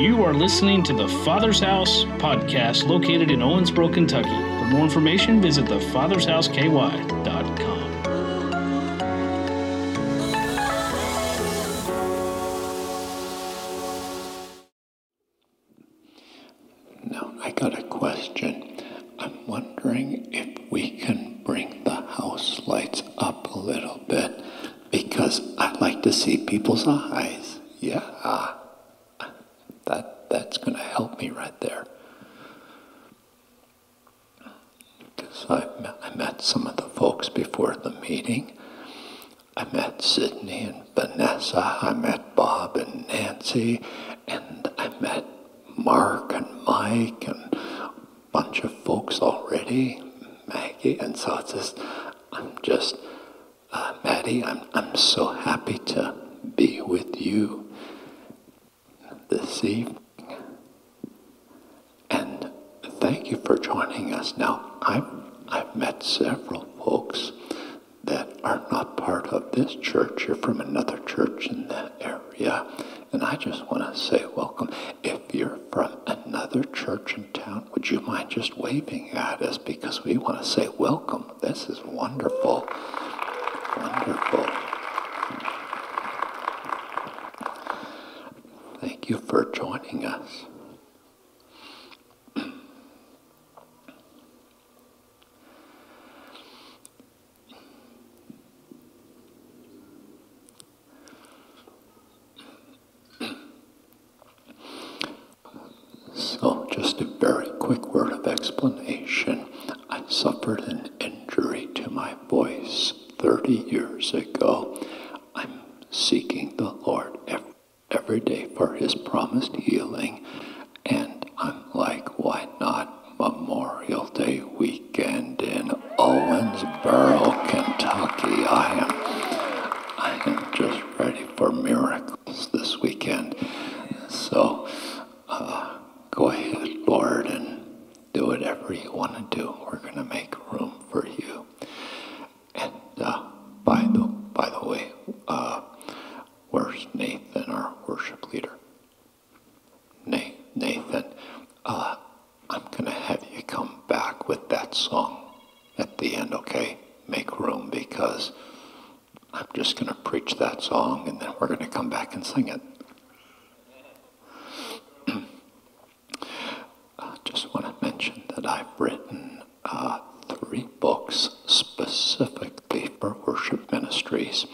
You are listening to the Father's House podcast located in Owensboro, Kentucky. For more information, visit thefathershouseky.com. specifically for worship ministries.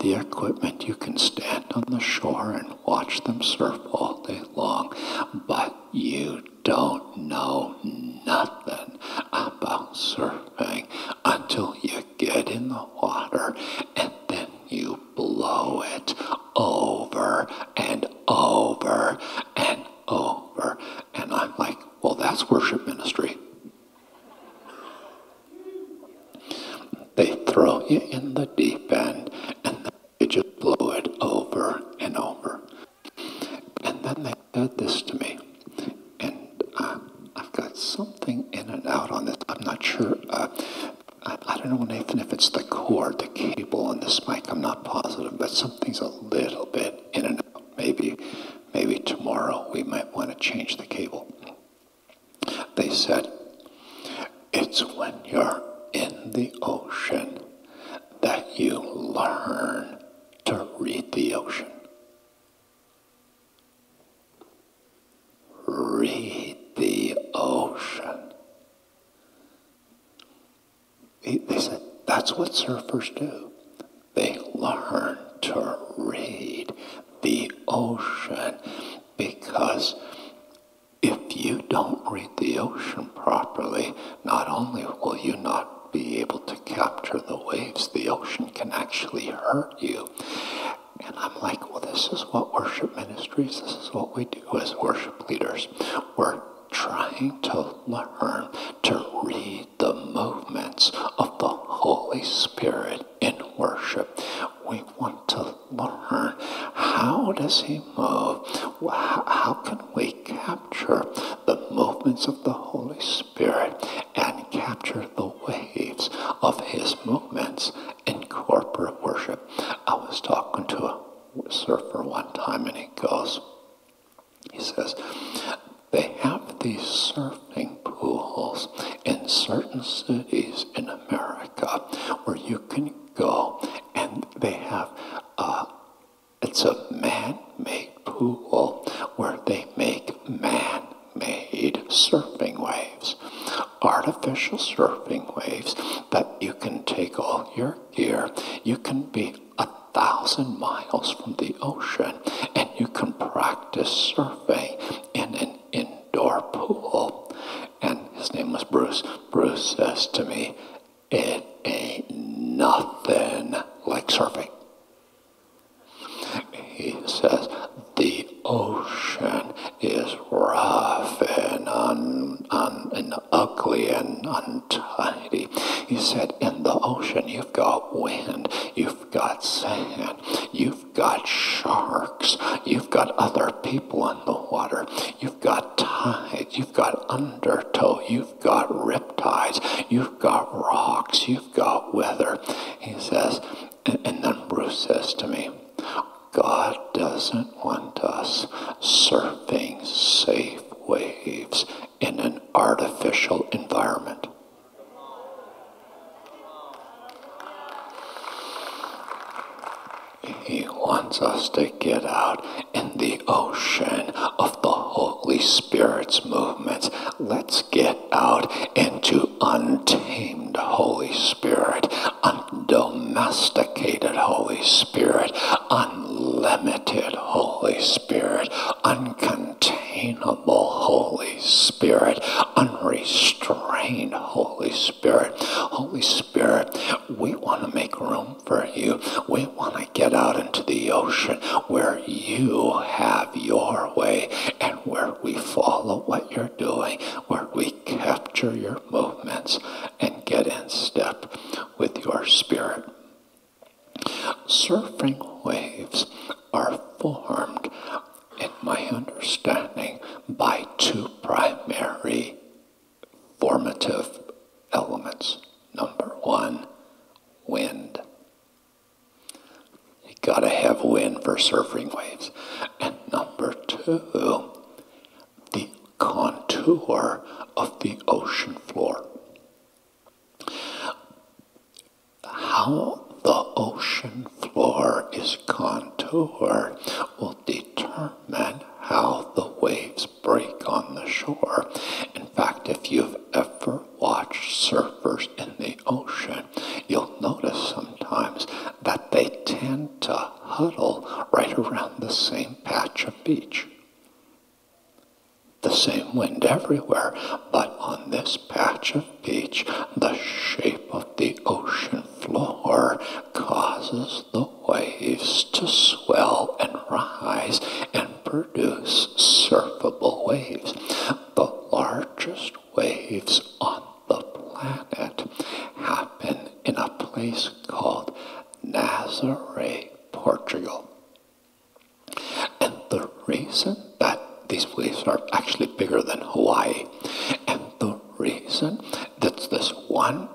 the equipment. You can stand on the shore and watch them surf all day long, but you don't know untidy. He said, In the ocean, you've got wind, you've got sand, you've got sharks, you've got other people in the water, you've got tides, you've got undertow, you've got riptides, you've got rocks, you've got weather. He says, and, and then Bruce says to me, God doesn't want us surfing safe waves in an artificial environment. He wants us to get out in the ocean of the Holy Spirit's movements. Let's get out into untamed Holy Spirit, undomesticated Holy Spirit, unlimited Holy Spirit, uncontainable Holy Spirit, unrestrained Holy Spirit. Holy Spirit, we want to make room for you. We want to get out into the ocean where you have your way and where we follow what you're doing, where we capture your movements and get in step with your spirit. Surfing waves are formed, in my understanding, by two primary formative elements. Number one, wind gotta have wind for surfing waves. And number two, the contour of the ocean floor. How the ocean floor is contoured will determine how the waves break on the shore. In fact, if you've ever watched surfers in the ocean, you'll notice sometimes that they tend to huddle right around the same patch of beach. The same wind everywhere, but on this patch of beach, the shape of the ocean floor causes the waves to swell and rise and produce surfable waves. The largest waves on the planet happen in a place called Nazaré, Portugal. And the reason that these waves are actually bigger than Hawaii, and the reason that this one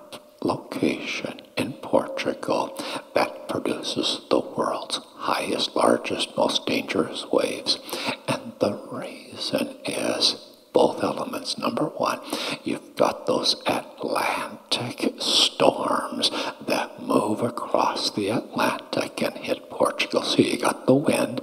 location in Portugal that produces the world's highest, largest, most dangerous waves. And the reason is both elements. Number one, you've got those Atlantic storms that move across the Atlantic and hit Portugal. So you got the wind,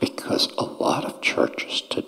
because a lot of churches today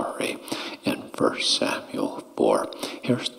story in 1 Samuel 4. Here's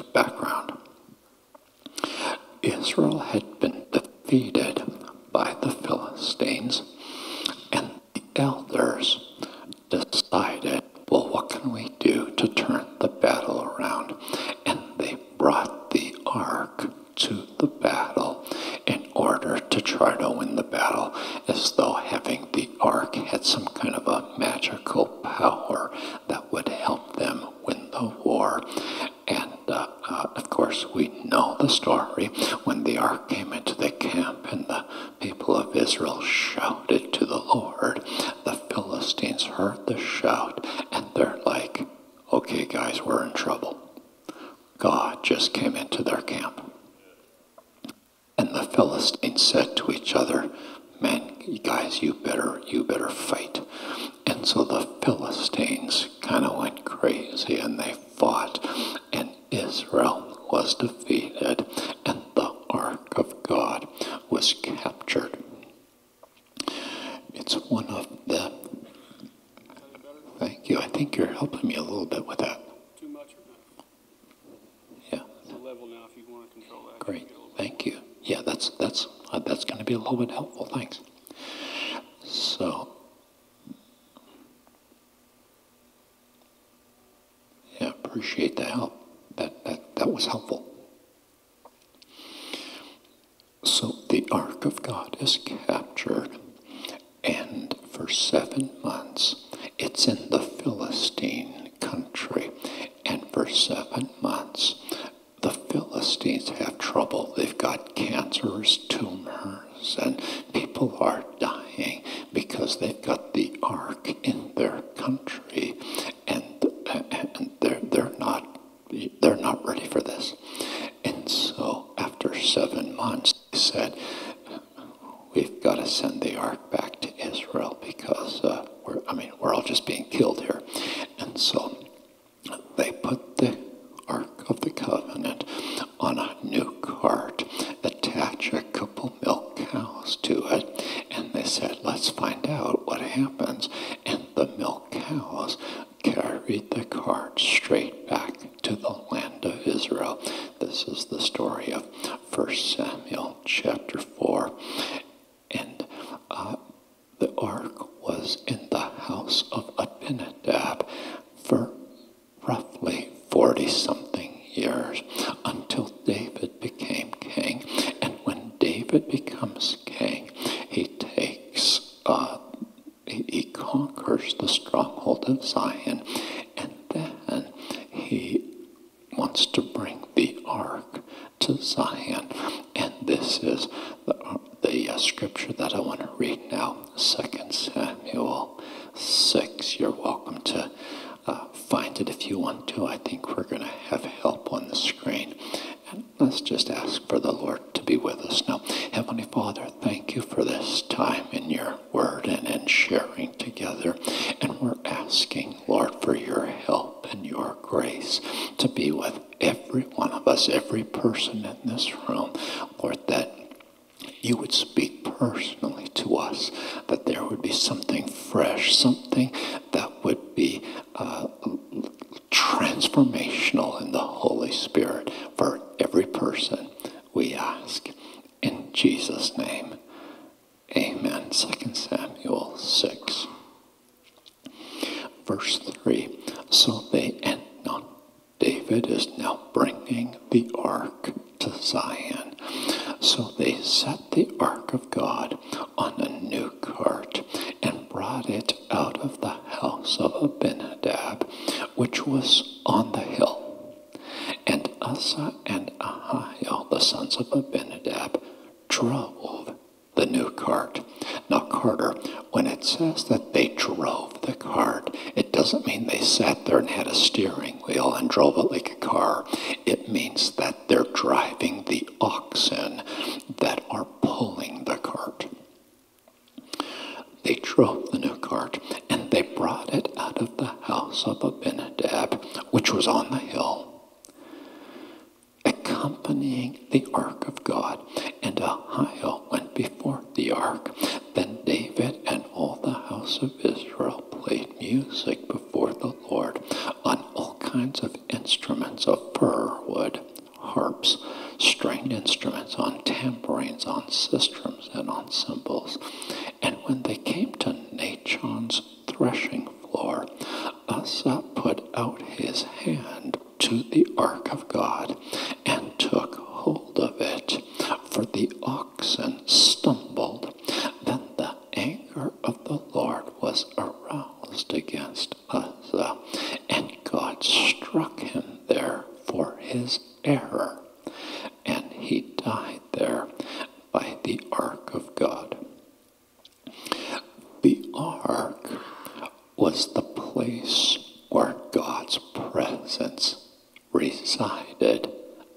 He takes, uh, he conquers the stronghold of Zion, and then he wants to person.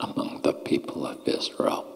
among the people of Israel.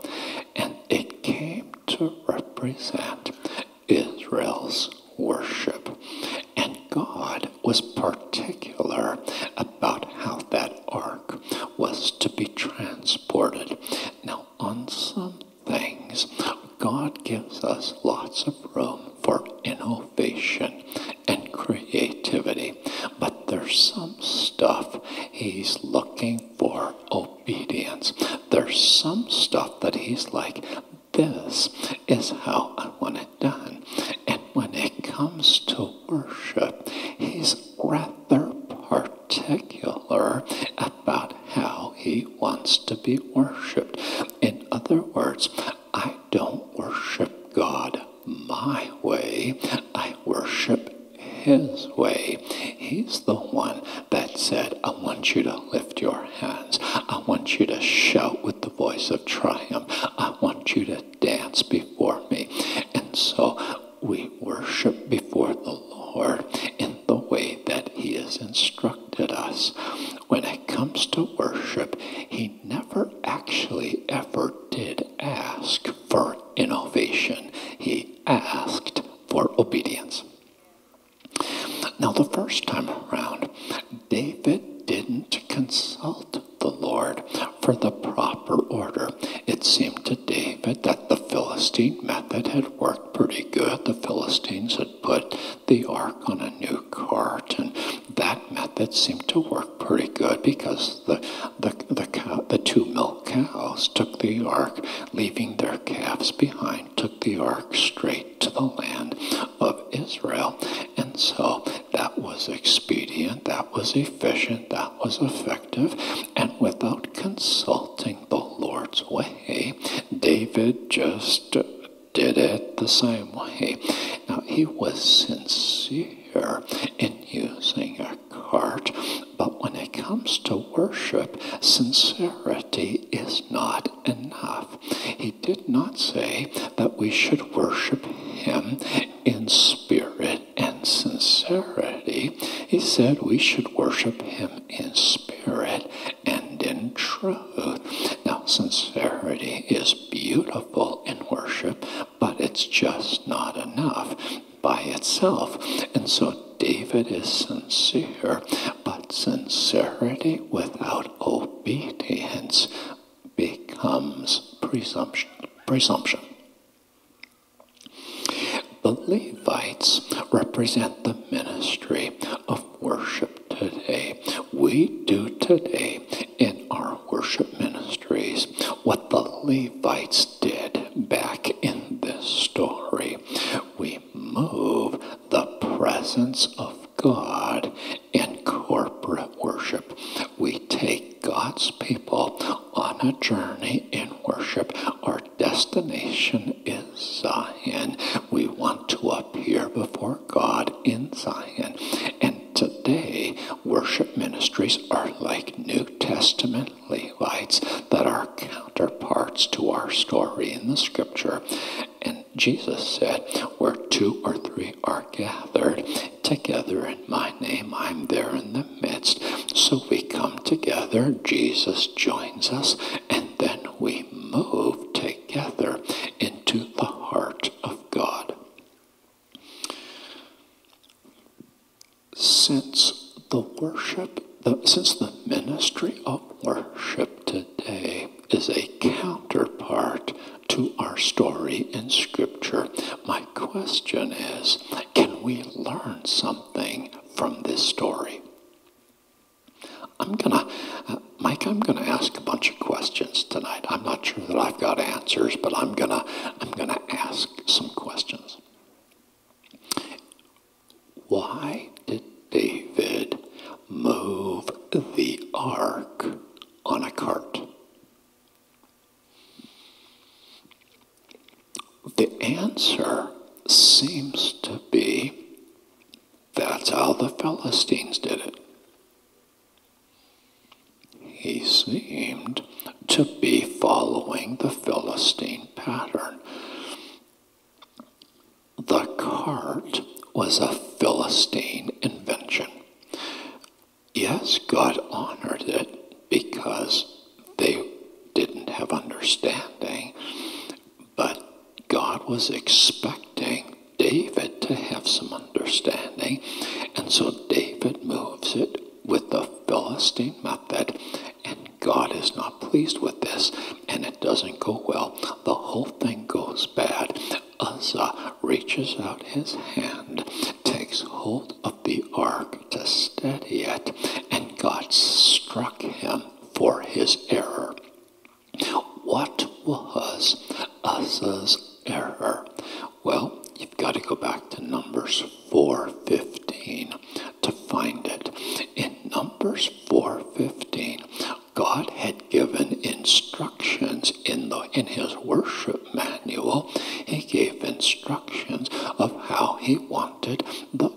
ministry of worship today. We do today manual, he gave instructions of how he wanted the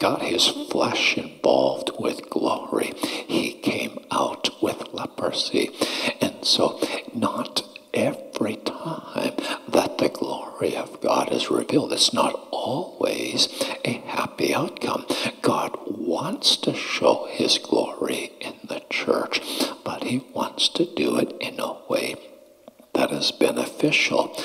got his flesh involved with glory. He came out with leprosy. And so, not every time that the glory of God is revealed, it's not always a happy outcome. God wants to show his glory in the church, but he wants to do it in a way that is beneficial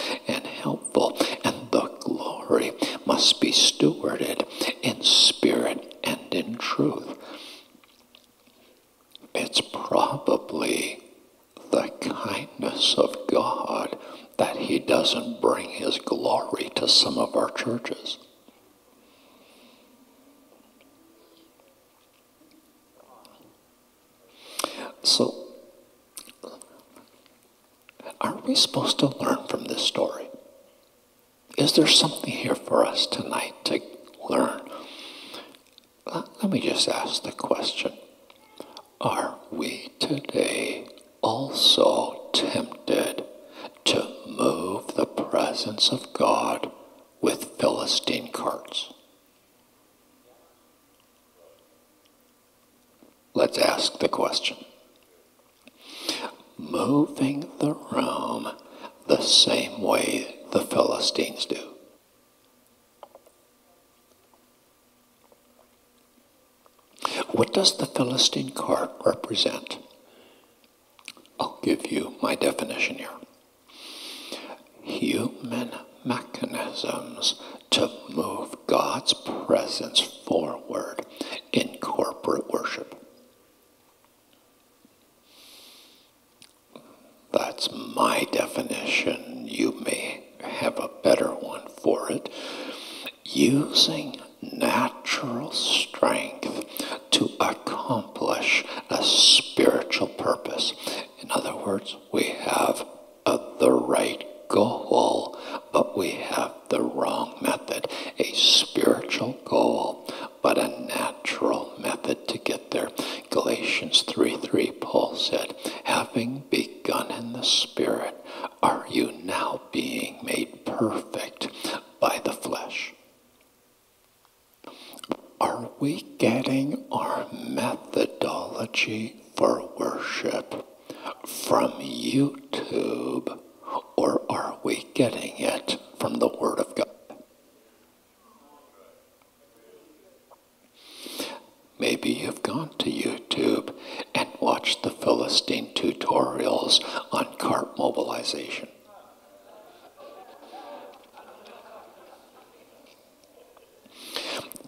mobilization.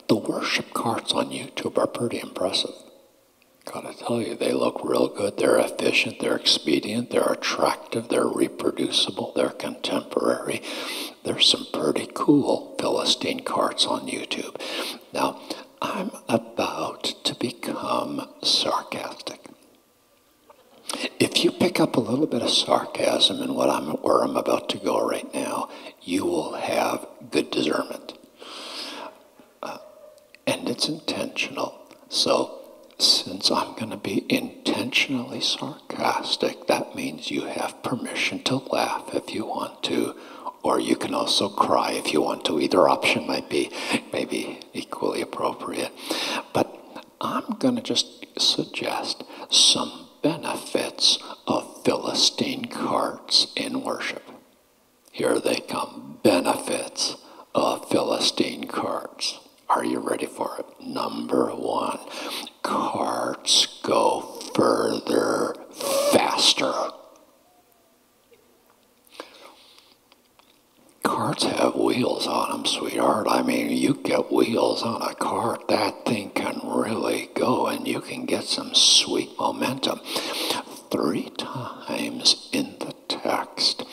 The worship carts on YouTube are pretty impressive. Gotta tell you, they look real good. They're efficient, they're expedient, they're attractive, they're reproducible, they're contemporary. There's some pretty cool Philistine carts on YouTube. Now, I'm about to become sarcastic. If you pick up a little bit of sarcasm in what I'm where I'm about to go right now, you will have good discernment. Uh, and it's intentional. So since I'm going to be intentionally sarcastic, that means you have permission to laugh if you want to, or you can also cry if you want to. Either option might be maybe equally appropriate. But I'm going to just suggest some benefits of Philistine carts in worship. Here they come benefits of Philistine carts. Are you ready for it? Number one, carts go further faster. Carts have wheels on them, sweetheart. I mean, you get wheels on a cart, that thing can really go and you can get some sweet momentum. Three times in the text,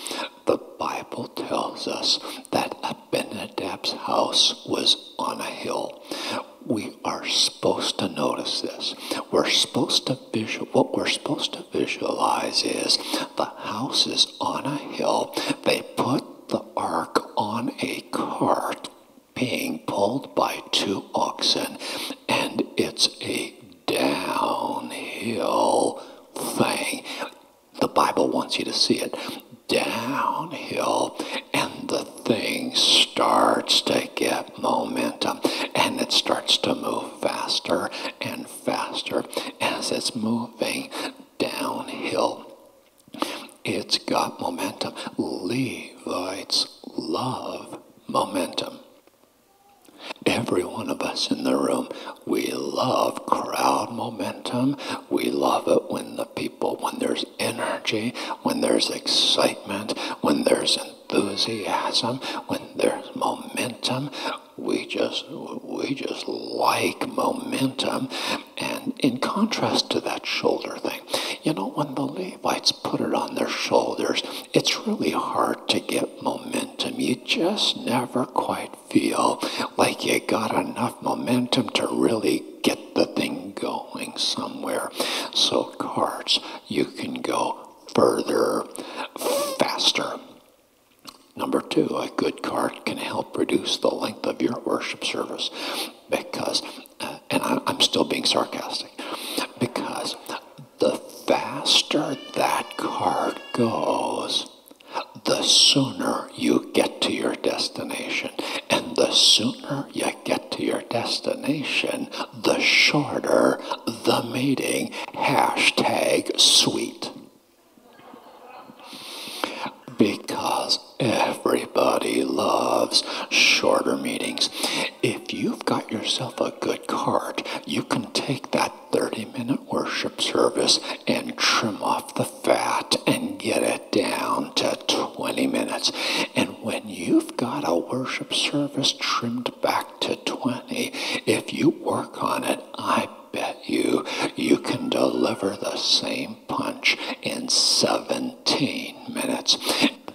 the Bible tells us that Abinadab's house was on a hill. We are supposed to notice this. We're supposed to visual what we're supposed to visualize is the house is on a hill. They put the ark on a cart being pulled by two oxen, and it's a downhill thing. The Bible wants you to see it downhill, and the thing starts to get momentum, and it starts to move faster and faster as it's moving downhill. It's got momentum. Levites love momentum. Every one of us in the room, we love crowd momentum. We love it when the people, when there's energy, when there's excitement, when there's enthusiasm, when there's momentum. We just, we just like momentum. And in contrast to that shoulder thing, you know, when the Levites put it on their shoulders, it's really hard to get momentum. You just never quite feel like you got enough momentum to really get the thing going somewhere. So, carts, you can go further, faster. Number two, a good cart can help reduce the length of your worship service because, uh, and I, I'm still being sarcastic, because the faster that cart goes, the sooner you get to your destination. And the sooner you get to your destination, the shorter the meeting. Hashtag sweet. Because everybody loves shorter meetings. If you've got yourself a good cart, you can take that 30 minute worship service and trim off the fat and get it down to 20 minutes. And when you've got a worship service trimmed back to 20, if you work on it, I bet you you can deliver the same punch in 17 minutes.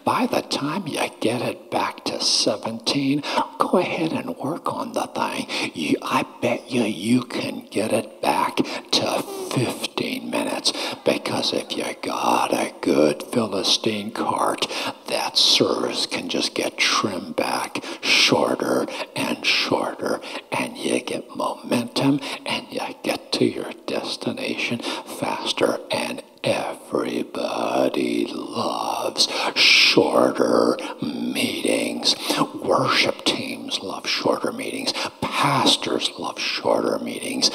By the time you get it back to 17, go ahead and work on the thing. You, I bet you you can get it back to 15 minutes because if you got a good Philistine cart, that service can just get trimmed back shorter and shorter, and you get momentum and you get to your destination faster and everybody loves shorter meetings. Worship teams love shorter meetings. Pastors love shorter meetings.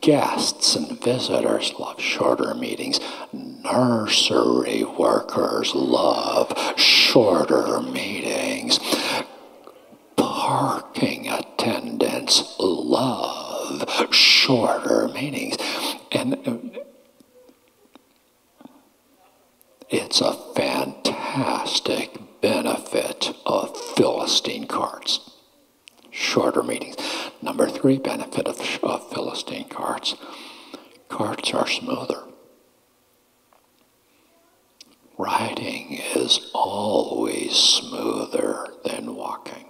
Guests and visitors love shorter meetings. Nursery workers love shorter meetings. Parking attendants love shorter meetings. And it's a fantastic benefit of Philistine carts. Shorter meetings. Number three benefit of, of Philistine carts carts are smoother. Riding is always smoother than walking.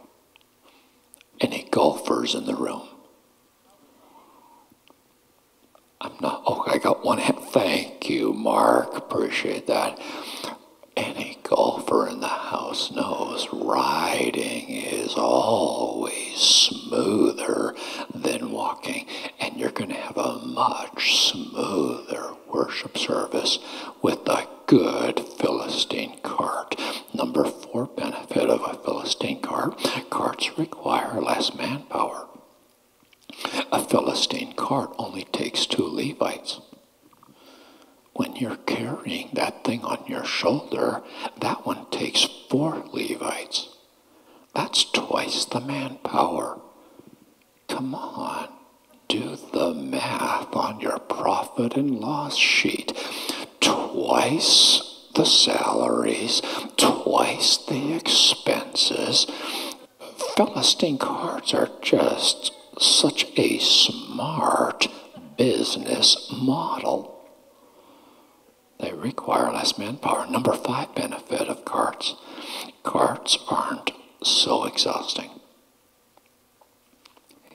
Any golfers in the room? Oh, I got one. Thank you, Mark. Appreciate that. Any golfer in the house knows riding is always smoother than walking, and you're going to have a much smoother worship service with a good Philistine cart. Number four benefit of a Philistine cart carts require less manpower. A Philistine cart only takes two Levites when you're carrying that thing on your shoulder, that one takes four Levites. That's twice the manpower. Come on, do the math on your profit and loss sheet. Twice the salaries, twice the expenses. Philistine carts are just such a smart business model. They require less manpower. Number five benefit of carts carts aren't so exhausting.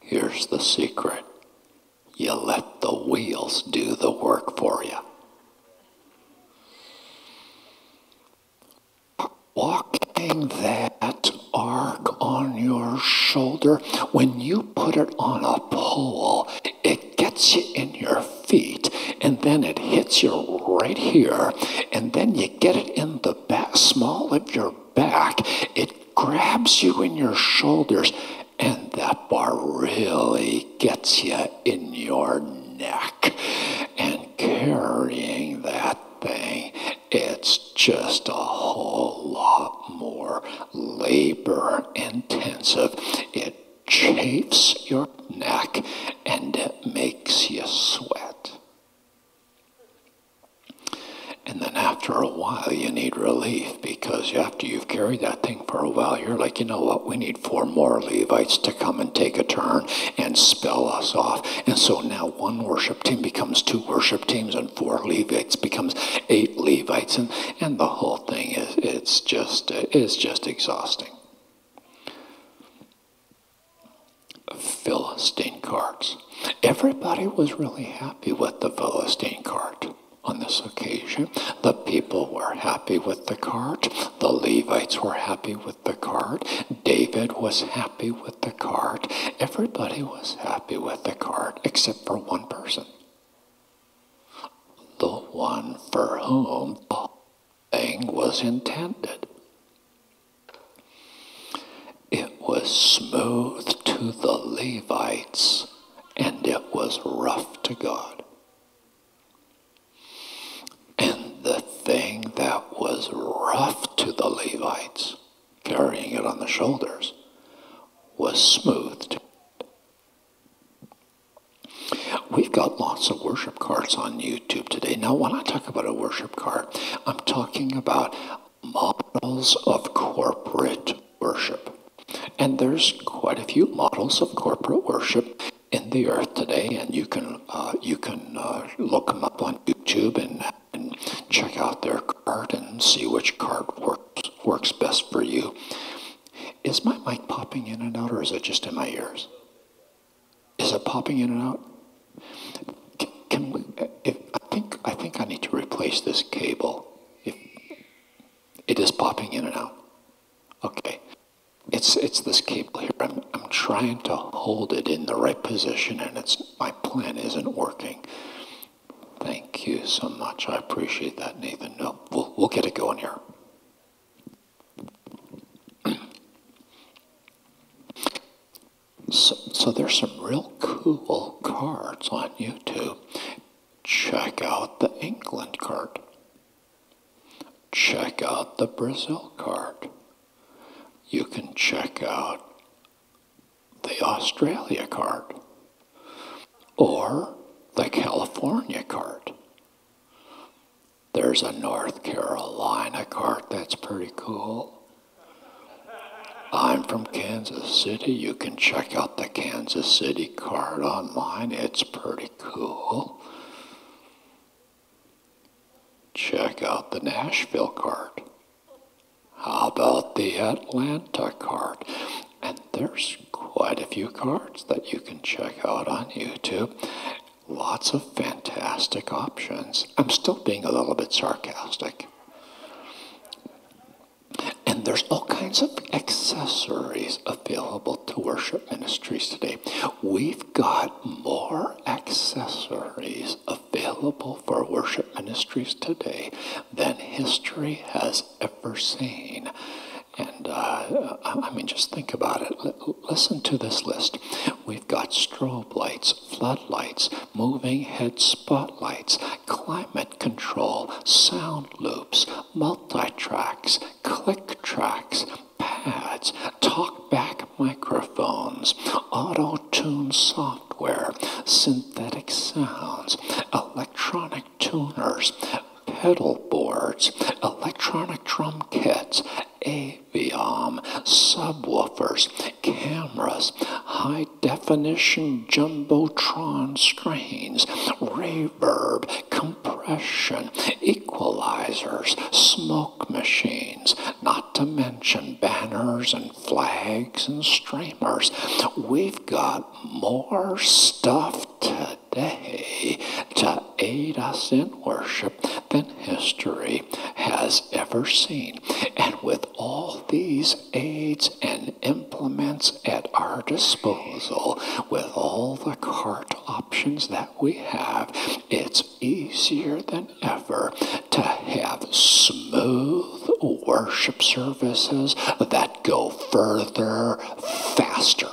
Here's the secret you let the wheels do the work for you. Walking that ark on your shoulder, when you put it on a pole, it gets you in your feet and then it hits you right here and then you get it in the back, small of your back. It grabs you in your shoulders and that bar really gets you in your neck. And carrying that thing, it's just a whole lot more labor intensive. It chafes your neck and it makes you sweat. And then after a while, you need relief because after you've carried that thing for a while, you're like, you know what? We need four more Levites to come and take a turn and spell us off. And so now one worship team becomes two worship teams, and four Levites becomes eight Levites, and, and the whole thing is it's just it's just exhausting. Philistine carts. Everybody was really happy with the Philistine cart on this occasion. The people were happy with the cart. The Levites were happy with the cart. David was happy with the cart. Everybody was happy with the cart except for one person. The one for whom the thing was intended. It was smooth to the Levites and it was rough to God. And the thing that was rough to the Levites, carrying it on the shoulders, was smooth to We've got lots of worship carts on YouTube today. Now, when I talk about a worship cart, I'm talking about models of corporate worship. And there's quite a few models of corporate worship in the earth We've got more stuff today to aid us in worship than history has ever seen. And with all these aids and implements at our disposal, with all the cart options that we have, it's easier than ever to have smooth worship services that go further, master.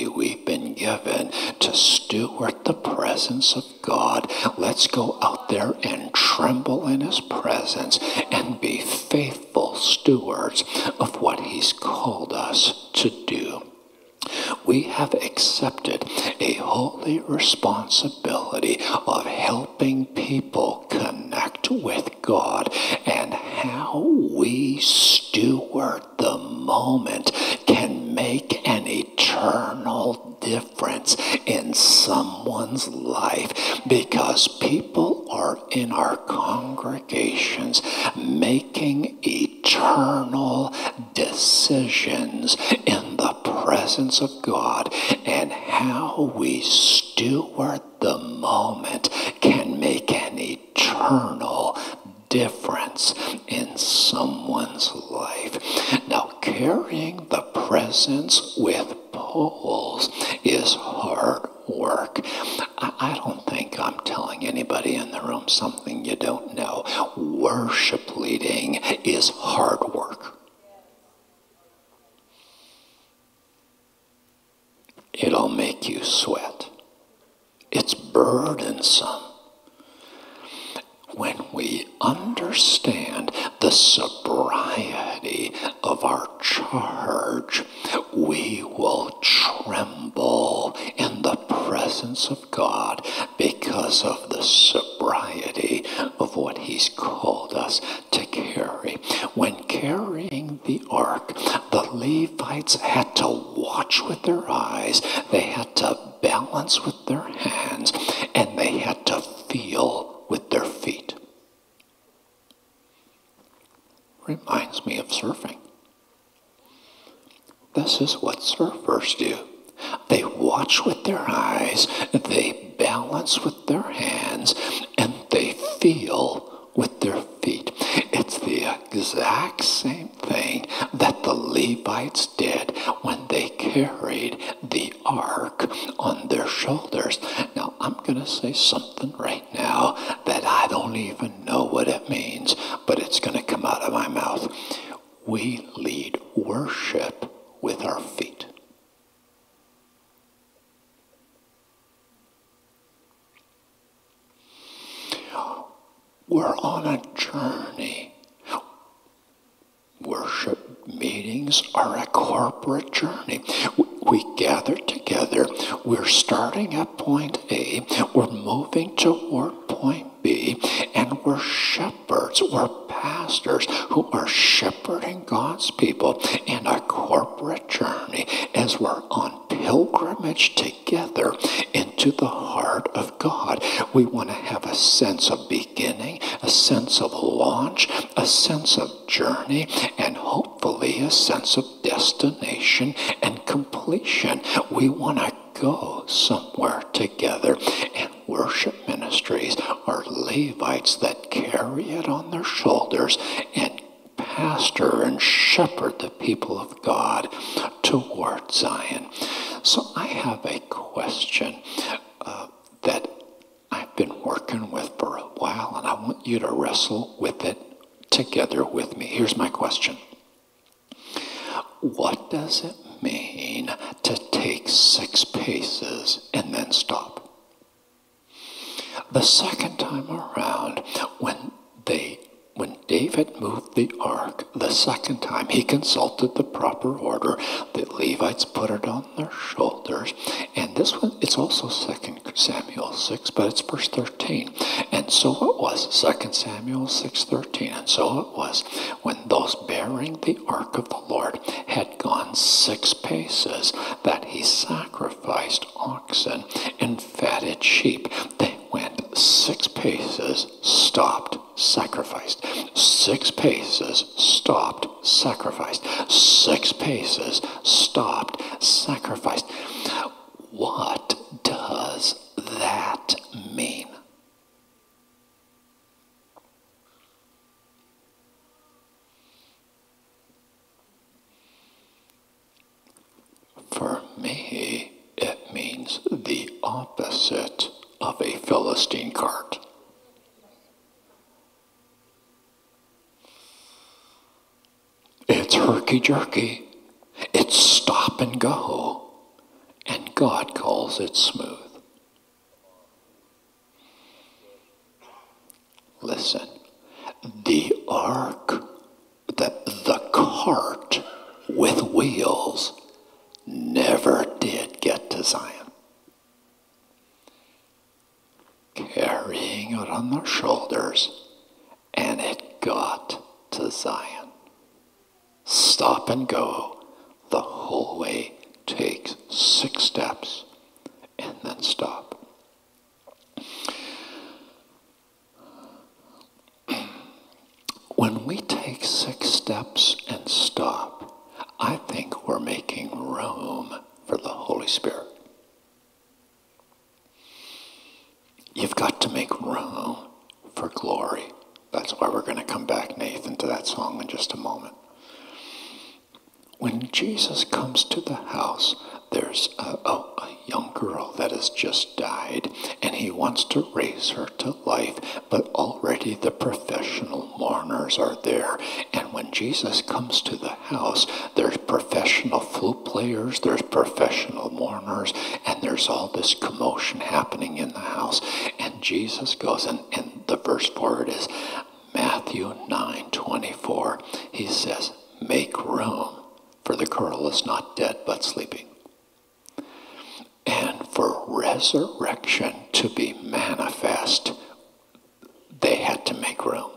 authority we've been given to steward the presence of God. Let's go out there and tremble in His presence and be faithful stewards of what He's called us to do. We have accepted a holy responsibility of helping people connect with God and how we steward the moment can make eternal difference in someone's life because people are in our congregations making eternal decisions in the presence of God. And how we steward the moment can make an eternal difference in someone's life. Now, carrying the presence with poles is hard work. I, don't think I'm telling anybody in the room something you don't know. Worship leading is hard work. It'll make you sweat. It's burdensome. When we understand the sobriety of our charge, we will tremble in the presence of God because of the sobriety of what He's called us to carry. When carrying the ark, the Levites had to watch with their eyes, they had to balance with their hands, and they had to feel with their feet. Reminds me of surfing. This is what surfers do. They watch with their eyes, they balance with their hands, and they feel with their feet. It's the exact same thing that the Levites did when they carried the ark on their shoulders. Now, I'm going to say something right now that I don't even know what it means, but it's going to come out of my mouth. We lead worship with our feet. We're on a journey. Worship meetings are a corporate journey. We gather together. We're starting at point A. We're moving toward point B. And we're shepherds. We're pastors who are shepherding God's people in a corporate journey as we're on pilgrimage together into the heart of God. We want to have a sense of beginning, a sense of launch, a sense of journey, and hopefully a sense of destination and completion. We want to go somewhere together. And worship ministries are Levites that carry it on their shoulders and pastor and shepherd the people of God toward Zion. So I have a question uh, that I've been working with for a while, and I want you to wrestle with it together with me. Here's my question What does it mean to take six paces and then stop? The second time around, when they when David moved the ark the second time, he consulted the proper order. The Levites put it on their shoulders. And this one, it's also 2 Samuel 6, but it's verse 13. And so it was, 2 Samuel 6, 13. And so it was when those bearing the ark of the Lord had gone six paces that he sacrificed oxen and fatted sheep. They went six paces, stopped, sacrificed. Six paces, stopped, sacrificed. Six paces, stopped, sacrificed. What does that mean? For me, it means the opposite of a Philistine cart. It's herky jerky. It's stop and go. And God calls it smooth. Listen, the ark, the, the cart with wheels never did get to Zion. Carrying it on their shoulders, and it got to Zion. Stop and go the whole way takes six steps and then stop. When we take six steps and stop, I think we're making room for the Holy Spirit. You've got to make room for glory. That's why we're going to come back, Nathan, to that song in just a moment when Jesus comes to the house, there's a, a, a, young girl that has just died, and he wants to raise her to life, but already the professional mourners are there. And when Jesus comes to the house, there's professional flute players, there's professional mourners, and there's all this commotion happening in the house. And Jesus goes, and, and the verse for it is Matthew 9 24. He says, Make room, for the girl is not dead but sleeping and for resurrection to be manifest, they had to make room.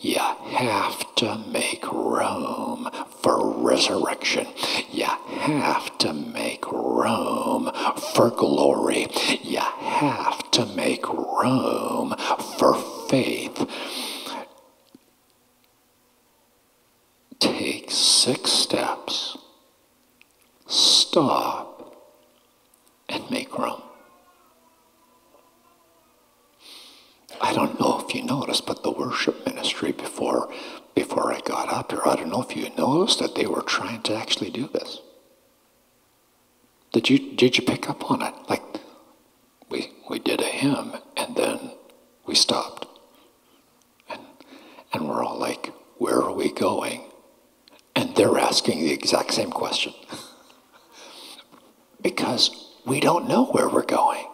You have to make room for resurrection. You have to make room for glory. You have to make room for faith. Take six steps. Stop and make room. I don't know if you noticed, but the worship ministry before before I got up here, I don't know if you noticed that they were trying to actually do this. Did you did you pick up on it? Like we we did a hymn and then we stopped. And and we're all like, where are we going? And they're asking the exact same question. because we don't know where we're going.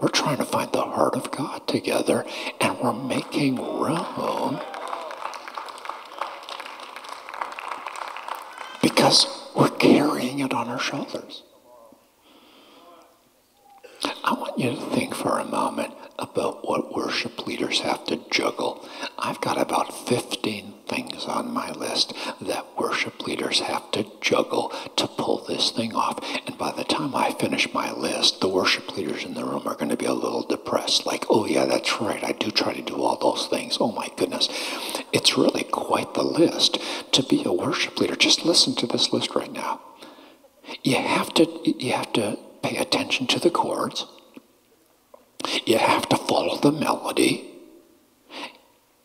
We're trying to find the heart of God together, and we're making room because we're carrying it on our shoulders. I want you to think for a moment about what worship leaders have to juggle. I've got about 15 things on my list that worship leaders have to juggle to pull this thing off. And by the time I finish my list, the worship leaders in the room are going to be a little depressed. Like, oh, yeah, that's right. I do try to do all those things. Oh, my goodness. It's really quite the list to be a worship leader. Just listen to this list right now. You have to, you have to pay attention to the chords. You have to follow the melody.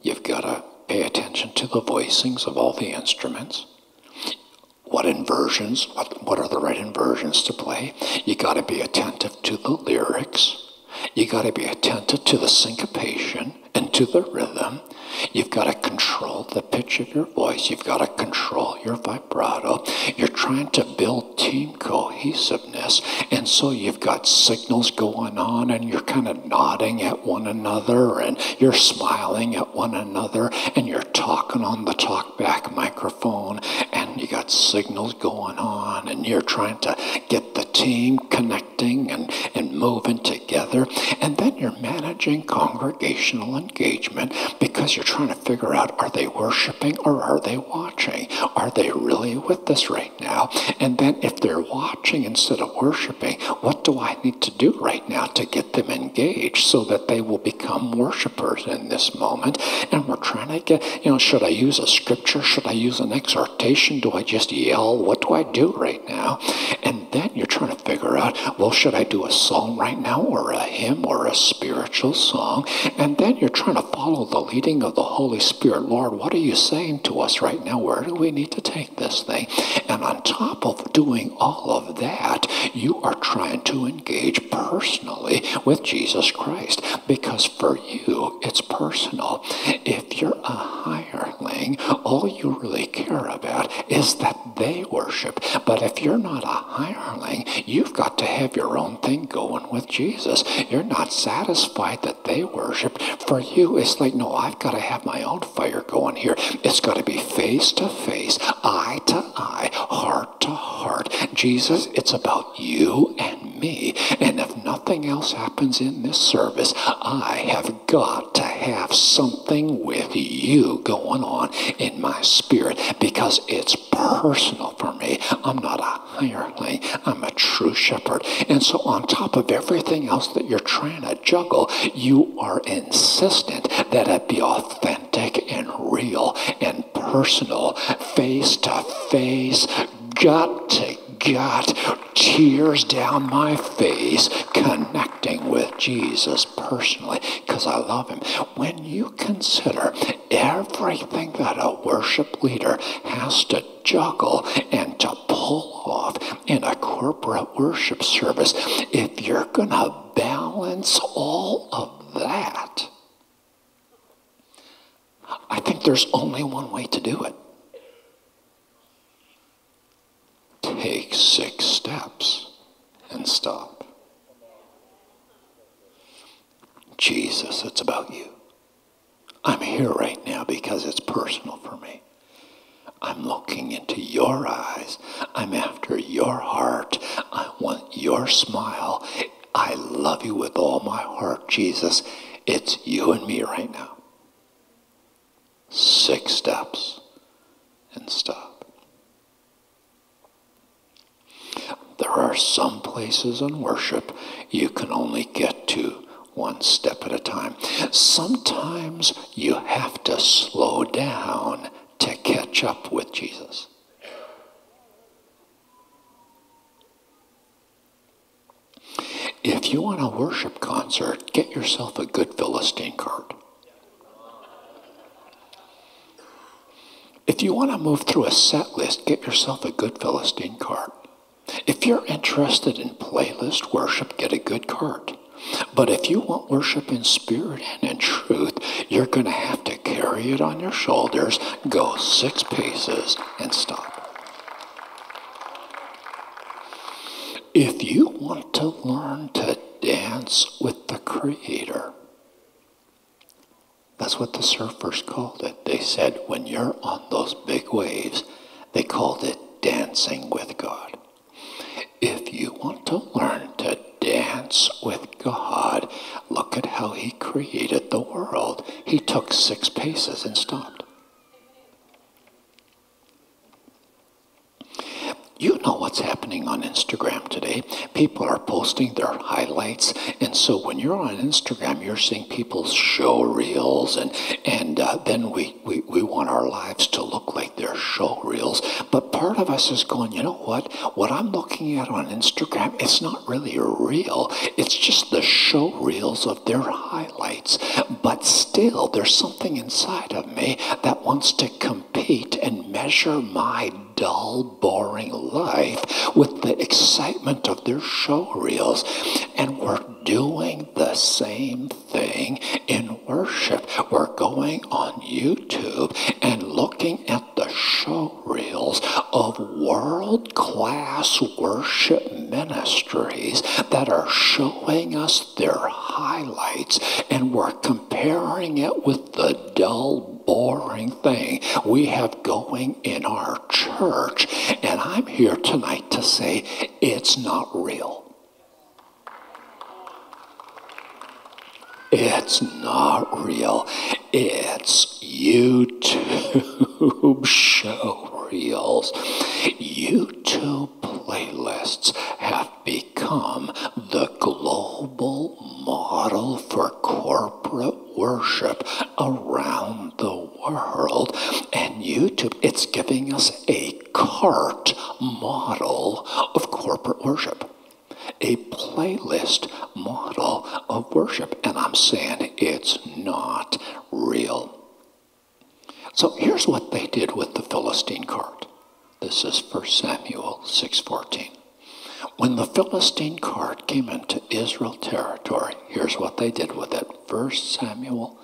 You've got to pay attention to the voicings of all the instruments. What inversions, what, what are the right inversions to play? You got to be attentive to the lyrics. You got to be attentive to the syncopation and to the rhythm. You've got to control the pitch of your voice. You've got to control your vibrato. You're trying to build team cohesiveness. And so you've got signals going on and you're kind of nodding at one another and you're smiling at one another and you're talking on the talkback microphone and you got signals going on and you're trying to get the team connecting and, and moving together. And then you're managing congregational engagement because you're trying to figure out are they worshiping or are they watching? Are they really with us right now? And then if they're watching instead of worshiping, what do I need to do right now to get them engaged so that they will become worshipers in this moment? And we're trying to get, you know, should I use a scripture? Should I use an exhortation? Do I just yell? What do I do right now? And then you're trying to figure out, well, should I do a song right now or a hymn or a spiritual song? And then you're trying to follow the leading of the Holy Spirit. Lord, what are you saying to us right now? Where do we need to take this thing? And on top of doing all of that, you are trying to engage personally with Jesus Christ because for you, it's personal. If you're a hireling, all you really care about is that they worship. But if you're not a hireling, you've got to have your own thing going with Jesus. You're not satisfied that they worship. For you, it's like, no, I've got to have my own fire going here. It's got to be face to face, eye to eye, heart to heart. Jesus, it's about you and me. And if nothing else happens in this service, I have got to have something with you going on in my spirit because it's personal for me. I'm not a hireling. I'm a true shepherd. And so on top of everything else that you're trying to juggle, you are insistent that it be authentic and real and personal, face to face, gut to got tears down my face connecting with Jesus personally because I love him. When you consider everything that a worship leader has to juggle and to pull off in a corporate worship service, if you're going to balance all of that, I think there's only one way to do it. Take six steps and stop. Jesus, it's about you. I'm here right now because it's personal for me. I'm looking into your eyes. I'm after your heart. I want your smile. I love you with all my heart, Jesus. It's you and me right now. Six steps and stop. There are some places in worship you can only get to one step at a time. Sometimes you have to slow down to catch up with Jesus. If you want a worship concert, get yourself a good Philistine cart. If you want to move through a set list, get yourself a good Philistine cart. If you're interested in playlist worship, get a good cart. But if you want worship in spirit and in truth, you're going to have to carry it on your shoulders, go six paces, and stop. If you want to learn to dance with the Creator, that's what the surfers called it. They said when you're on those big waves, they called it dancing with God. If you want to learn to dance with God, look at how He created the world. He took six paces and stopped. You know what's happening on Instagram today. People are posting their highlights, and so when you're on Instagram, you're seeing people's show reels, and and uh, then we, we we want our lives to look like their show reels. But part of us is going, you know what? What I'm looking at on Instagram, it's not really real. It's just the show reels of their highlights. But still, there's something inside of me that wants to compete and measure my dull, boring life with the excitement of their show reels. And we're doing the same thing in worship. We're going on YouTube and looking at the show reels of world class worship ministries that are showing us their highlights, and we're comparing it with the dull, boring thing we have going in our church. And I'm here tonight to say it's not real. It's not real. It's YouTube show reels. YouTube playlists have become the global model for corporate worship around the world. And YouTube, it's giving us a cart model of corporate worship a playlist model of worship. And I'm saying it's not real. So here's what they did with the Philistine cart. This is 1 Samuel 6:14. When the Philistine cart came into Israel territory, here's what they did with it. 1 Samuel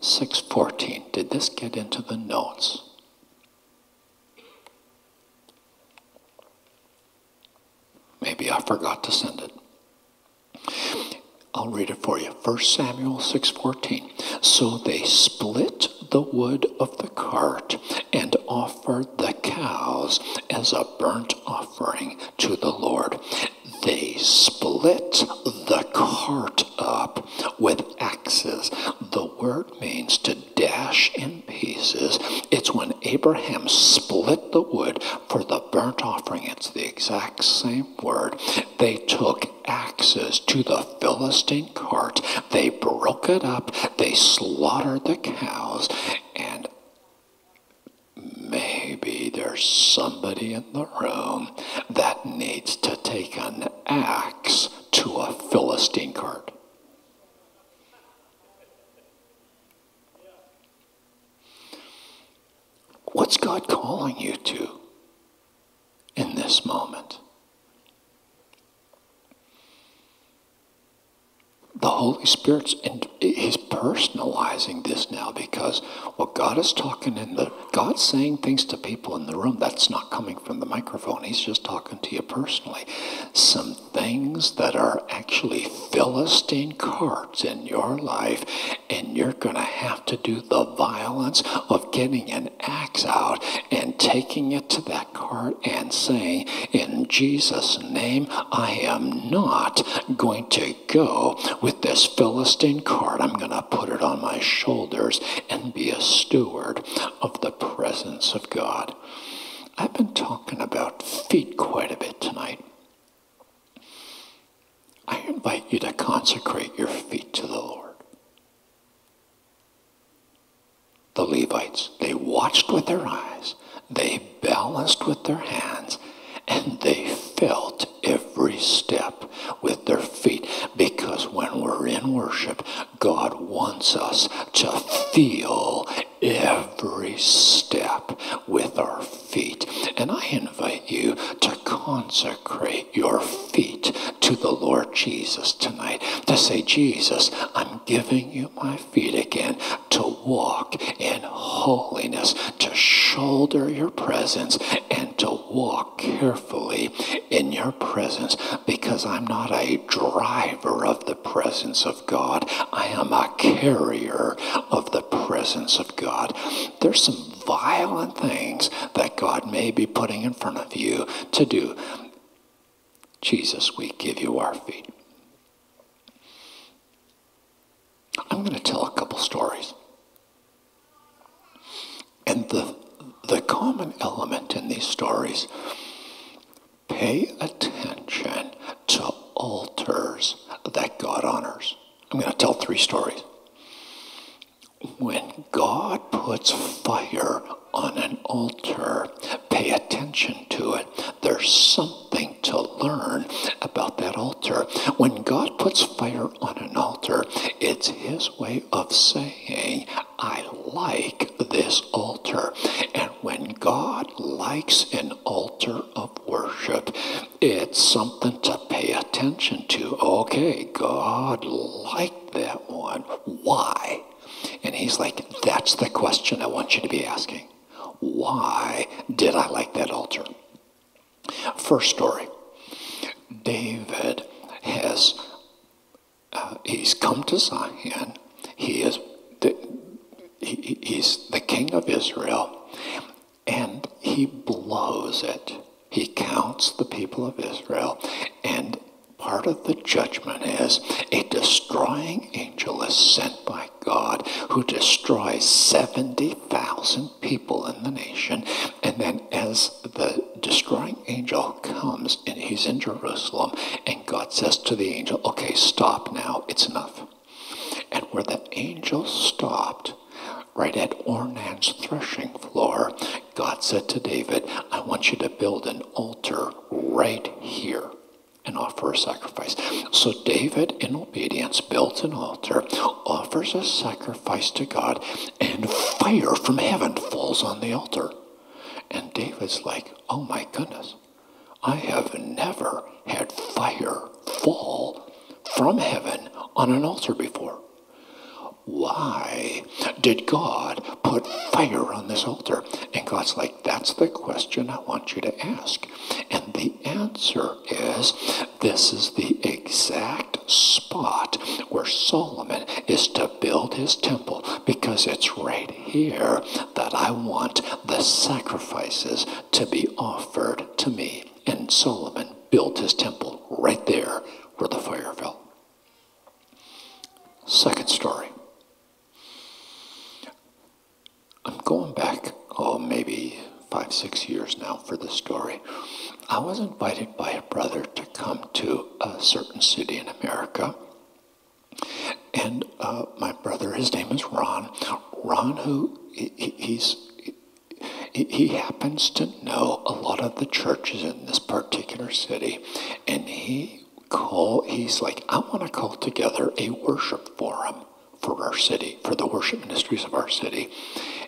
6:14. Did this get into the notes? Maybe I forgot to send it. I'll read it for you. 1 Samuel 6:14. So they split the wood of the cart and offered the cows as a burnt offering to the Lord. They split the cart up with axes. The word means to dash in pieces. It's when Abraham split the wood for the burnt offering. It's the exact same word. They took axes to the Philistine cart. They broke it up. They slaughtered the cows. And maybe there's somebody in the room that needs to take an axe to a Philistine cart. What's God calling you to in this moment? The Holy Spirit's and He's personalizing this now because what God is talking in the God's saying things to people in the room that's not coming from the microphone. He's just talking to you personally. Some things that are actually Philistine carts in your life, and you're gonna have to do the violence of getting an axe out and taking it to that cart and saying, In Jesus' name, I am not going to go with this Philistine cart. I'm going to put it on my shoulders and be a steward of the presence of God. I've been talking about feet quite a bit tonight. I invite you to consecrate your feet to the Lord. The Levites, they watched with their eyes, they balanced with their hands, and they felt every step with their feet because when we're in worship, God wants us to feel every step with our feet. And I invite you to consecrate your feet to the Lord Jesus tonight. To say, Jesus, I'm giving you my feet again to walk in holiness, to shoulder your presence, and to walk carefully in your presence because I'm not a driver of the presence of God. I am a carrier of the presence of God. There's some violent things that God may be putting in front of you to do. Jesus, we give you our feet. I'm going to tell a couple stories. And the, the common element in these stories pay attention to altars that God honors. I'm going to tell three stories. When God puts fire on an altar, pay attention to it. There's something to learn about that altar. When God puts fire on an altar, it's his way of saying, I like this altar. And when God likes an altar of worship, it's something to pay attention to. Okay, God liked that one. Why? And he's like, that's the question I want you to be asking. Why did I like that altar? First story David has, uh, he's come to Zion. He is the, he, he's the king of Israel, and he blows it. He counts the people of Israel, and part of the judgment is a destroying angel is sent by God who destroys 70,000 people in the nation. And then, as the destroying angel comes and he's in Jerusalem, and God says to the angel, Okay, stop now, it's enough. And where the angel stopped, right at Ornan's threshing floor, God said to David, I want you to build an altar right here and offer a sacrifice. So David, in obedience, built an altar, offers a sacrifice to God, and fire from heaven falls on the altar. And David's like, oh my goodness, I have never had fire fall from heaven on an altar before. Why did God put fire on this altar? And God's like, that's the question I want you to ask. And the answer is this is the exact spot where Solomon is to build his temple because it's right here that I want the sacrifices to be offered to me. And Solomon built his temple right there where the fire fell. Second story. I'm going back, oh, maybe five, six years now for this story. I was invited by a brother to come to a certain city in America. And uh, my brother, his name is Ron. Ron, who he, he's he, he happens to know a lot of the churches in this particular city, and he call. He's like, I want to call together a worship forum for our city, for the worship ministries of our city.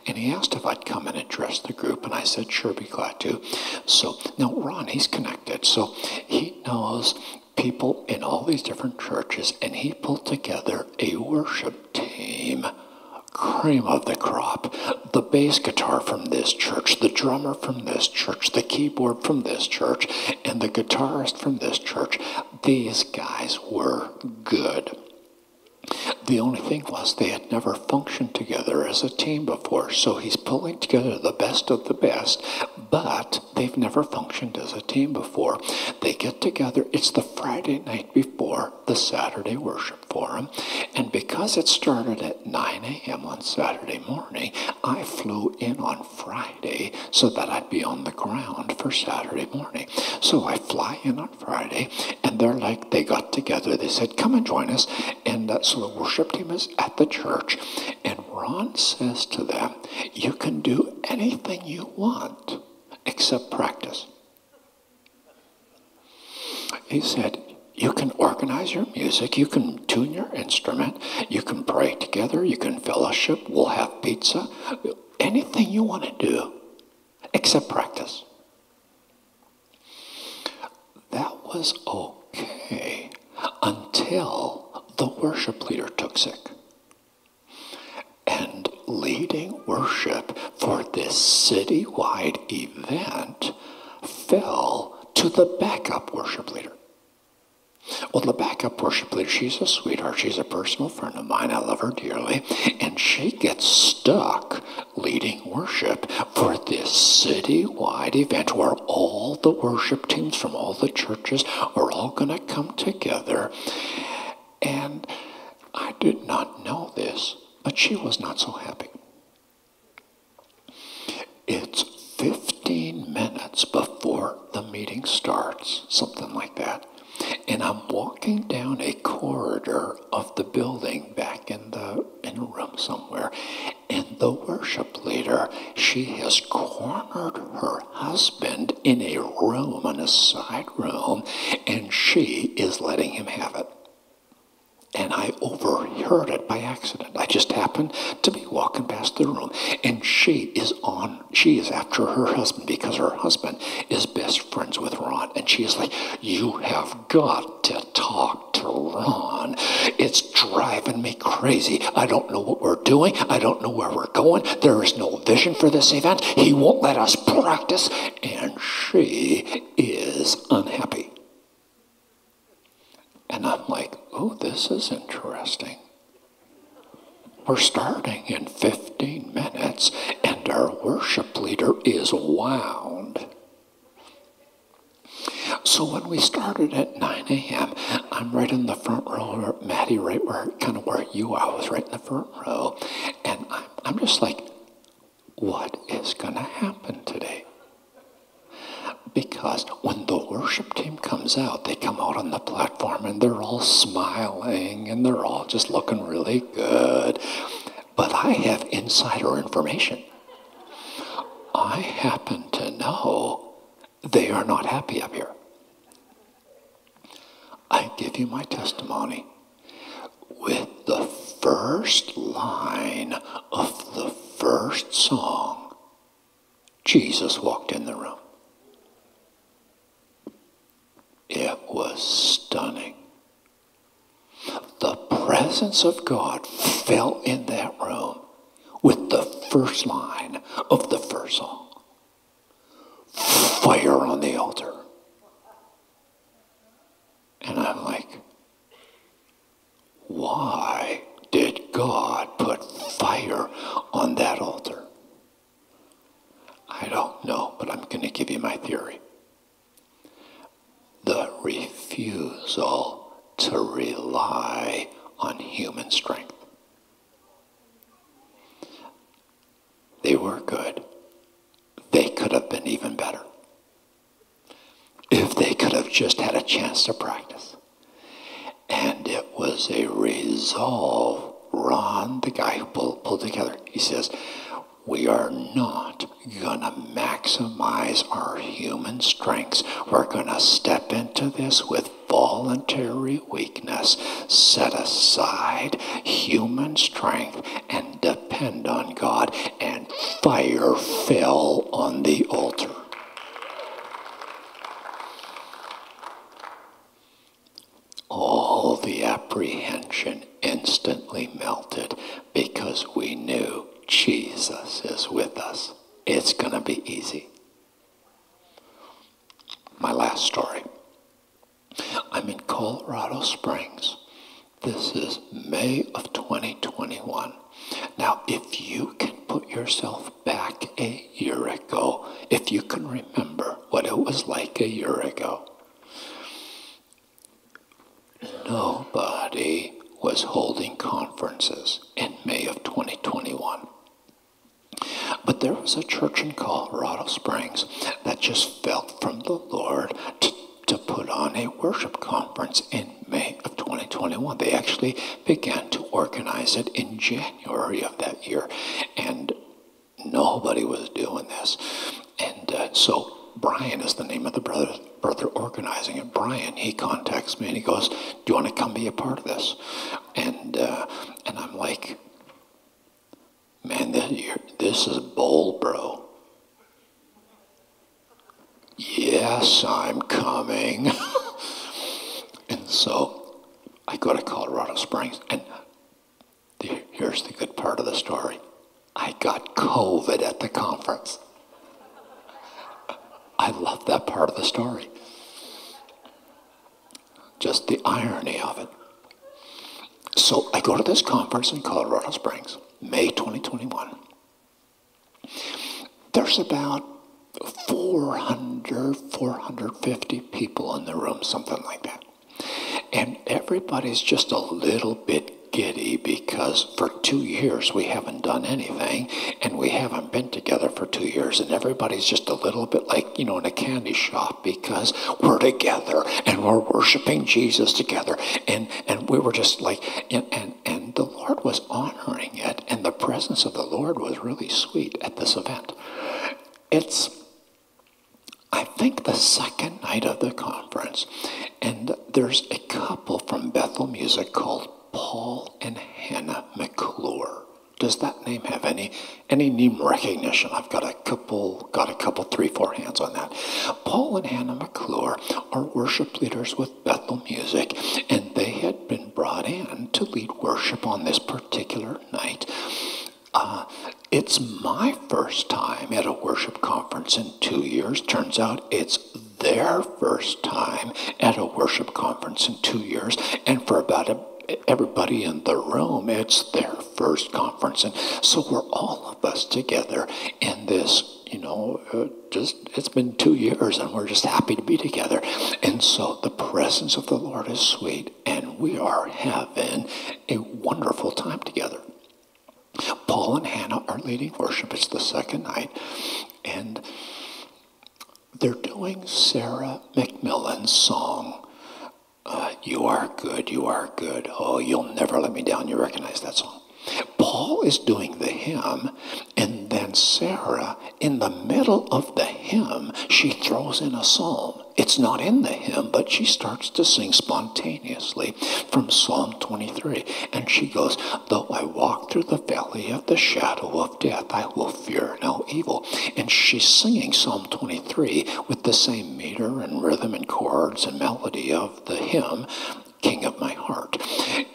And he asked if I'd come and address the group, and I said, sure, be glad to. So now Ron, he's connected. So he knows people in all these different churches, and he pulled together a worship team cream of the crop. The bass guitar from this church, the drummer from this church, the keyboard from this church, and the guitarist from this church. These guys were good. The only thing was they had never functioned together as a team before, so he's pulling together the best of the best, but they've never functioned as a team before. They get together, it's the Friday night before the Saturday worship forum, and because it started at 9 a.m. on Saturday morning, I flew in on Friday so that I'd be on the ground for Saturday morning. So I fly in on Friday, and they're like, they got together, they said, come and join us, and uh, so the worship team is at the church, and Ron says to them, You can do anything you want except practice. He said, You can organize your music, you can tune your instrument, you can pray together, you can fellowship, we'll have pizza, anything you want to do except practice. That was okay until the worship leader took sick. And leading worship for this citywide event fell to the backup worship leader. Well, the backup worship leader, she's a sweetheart. She's a personal friend of mine. I love her dearly. And she gets stuck leading worship for this citywide event where all the worship teams from all the churches are all going to come together and I did not know this, but she was not so happy. It's 15 minutes before the meeting starts, something like that. And I'm walking down a corridor of the building back in the in a room somewhere. And the worship leader, she has cornered her husband in a room, in a side room, and she is letting him have it I overheard it by accident. I just happened to be walking past the room, and she is on, she is after her husband because her husband is best friends with Ron. And she is like, You have got to talk to Ron. It's driving me crazy. I don't know what we're doing, I don't know where we're going. There is no vision for this event. He won't let us practice, and she is unhappy. And I'm like, oh, this is interesting. We're starting in 15 minutes, and our worship leader is wound. So when we started at 9 a.m., I'm right in the front row, Maddie, right where kind of where you are. I was right in the front row, and I'm, I'm just like, what is going to happen today? Because when the worship team comes out, they come out on the platform and they're all smiling and they're all just looking really good. But I have insider information. I happen to know they are not happy up here. I give you my testimony. With the first line of the first song, Jesus walked in the room. It was stunning. The presence of God fell in that room with the first line of the first song Fire on the altar. And I'm like, why did God put fire on that altar? I don't know, but I'm going to give you my theory the refusal to rely on human strength. They were good. They could have been even better if they could have just had a chance to practice. And it was a resolve. Ron, the guy who pulled, pulled together, he says, we are not to maximize our human strengths. We're to step into this with voluntary weakness, set aside human strength, and depend on God. And fire fell on the altar. All the apprehension instantly melted because we knew Jesus is with us. It's going to be easy. My last story. I'm in Colorado Springs. This is May of 2021. Now, if you can put yourself back a year ago, if you can remember what it was like a year ago, nobody was holding conferences in May of 2021. But there was a church in Colorado Springs that just felt from the Lord to, to put on a worship conference in May of 2021. They actually began to organize it in January of that year. And nobody was doing this. And uh, so Brian is the name of the brother, brother organizing it. Brian, he contacts me and he goes, "Do you want to come be a part of this?" And uh, and I'm like, "Man, this, this is bold, bro." Yes, I'm coming. and so I go to Colorado Springs, and the, here's the good part of the story. I got COVID at the conference. I love that part of the story. Just the irony of it. So I go to this conference in Colorado Springs, May 2021. There's about 400, 450 people in the room, something like that. And just a little bit giddy because for two years we haven't done anything and we haven't been together for two years and everybody's just a little bit like you know in a candy shop because we're together and we're worshiping jesus together. And and we were just like and and, and the lord was honoring it and the presence of the lord was really sweet at this event it's I think the second night of the conference, and there's a couple from Bethel Music called Paul and Hannah McClure. Does that name have any any name recognition? I've got a couple, got a couple, three, four hands on that. Paul and Hannah McClure are worship leaders with Bethel Music, and they had been brought in to lead worship on this particular night. Uh, it's my first time at a worship conference in two years. Turns out it's their first time at a worship conference in two years, and for about a everybody in the room, it's their first conference. And so we're all of us together in this, you know, uh, just, it's been two years and we're just happy to be together. And so the presence of the Lord is sweet and we having a wonderful time together. Paul and Hannah are leading worship. It's the second night. And they're doing Sarah McMillan's song, uh, You Are Good, You Are Good. Oh, you'll never let me down. You recognize that song. Paul is doing the hymn, and then Sarah, in the middle of the hymn, she throws in a psalm. It's not in the hymn, but she starts to sing spontaneously from Psalm 23. And she goes, Though I walk through the valley of the shadow of death, I will fear no evil. And she's singing Psalm 23 with the same meter and rhythm and chords and melody of the hymn, King of my heart.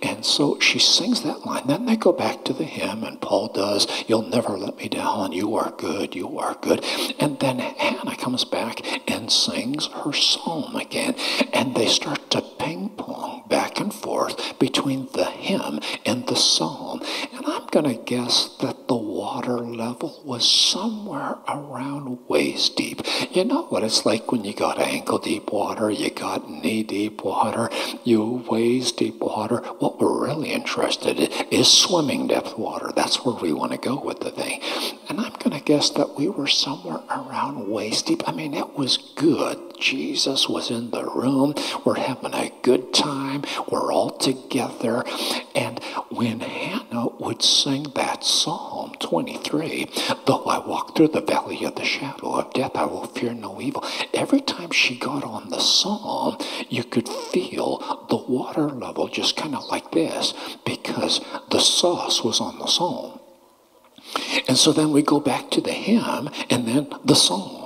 And so she sings that line. Then they go back to the hymn, and Paul does, You'll never let me down. You are good. You are good. And then Hannah comes back and sings her psalm again. And they start to ping pong back and forth between the hymn and the psalm. And I'm going to guess that the water level was somewhere around waist deep. You know what it's like when you got ankle deep water, you got knee deep water, you waist deep water. What we're really interested in is swimming depth water. That's where we want to go with the thing. And I'm going to guess that we were somewhere around waist deep. I mean, it was good, Jesus was in the room. We're having a good time. We're all together. And when Hannah would sing that Psalm 23, though I walk through the valley of the shadow of death, I will fear no evil. Every time she got on the Psalm, you could feel the water level just kind of like this because the sauce was on the Psalm. And so then we go back to the hymn and then the psalm.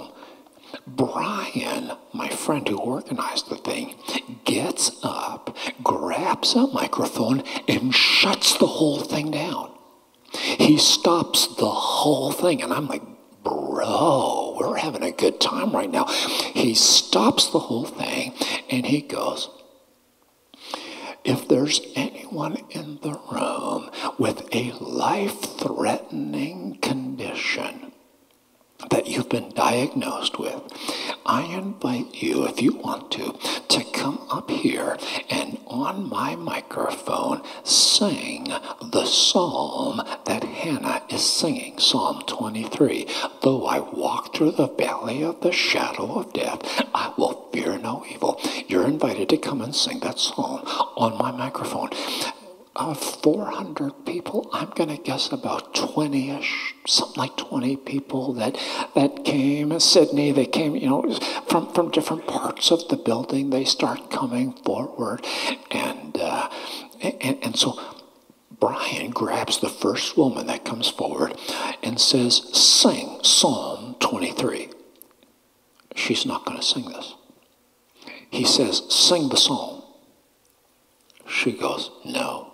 Brian, my friend who organized the thing, gets up, grabs a microphone, and shuts the whole thing down. He stops the whole thing. And I'm like, bro, we're having a good time right now. He stops the whole thing and he goes, if there's anyone in the room with a life threatening condition that you've been diagnosed with, I invite you, if you want to, to come up here and on my microphone sing the psalm that Hannah is singing, Psalm 23. Though I walk through the valley of the shadow of death, I will fear no evil. You're invited to come and sing that psalm on my microphone of 400 people, I'm going to guess about 20-ish, something like 20 people that that came. In Sydney, they came, you know, from from different parts of the building. They start coming forward, and uh, and, and so Brian grabs the first woman that comes forward and says, "Sing Psalm 23." She's not going to sing this. He says, "Sing the psalm." She goes, "No."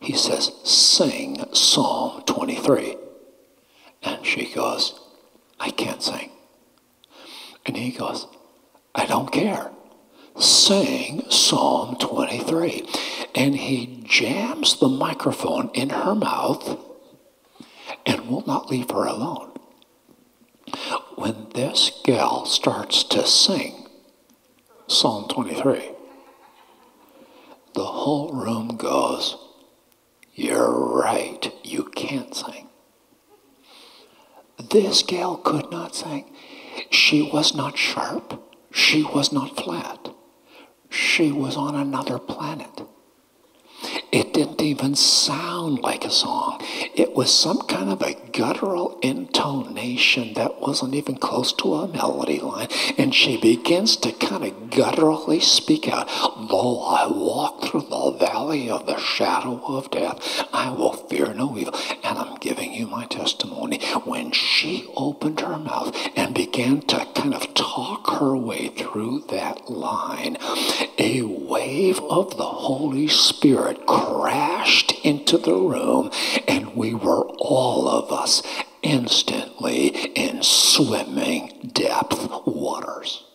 He says, Sing Psalm 23. And she goes, I can't sing. And he goes, I don't care. Sing Psalm 23. And he jams the microphone in her mouth and will not leave her alone. When this gal starts to sing Psalm 23, the whole room goes, you're right, you can't sing. This gal could not sing. She was not sharp. She was not flat. She was on another planet. It didn't even sound like a song. It was some kind of a guttural intonation that wasn't even close to a melody line. And she begins to kind of gutturally speak out, Though I walk through the valley of the shadow of death, I will fear no evil. And I'm giving you my testimony. When she opened her mouth and began to kind of talk her way through that line, a wave of the Holy Spirit crashed into the room, and we were all of us instantly in swimming depth waters.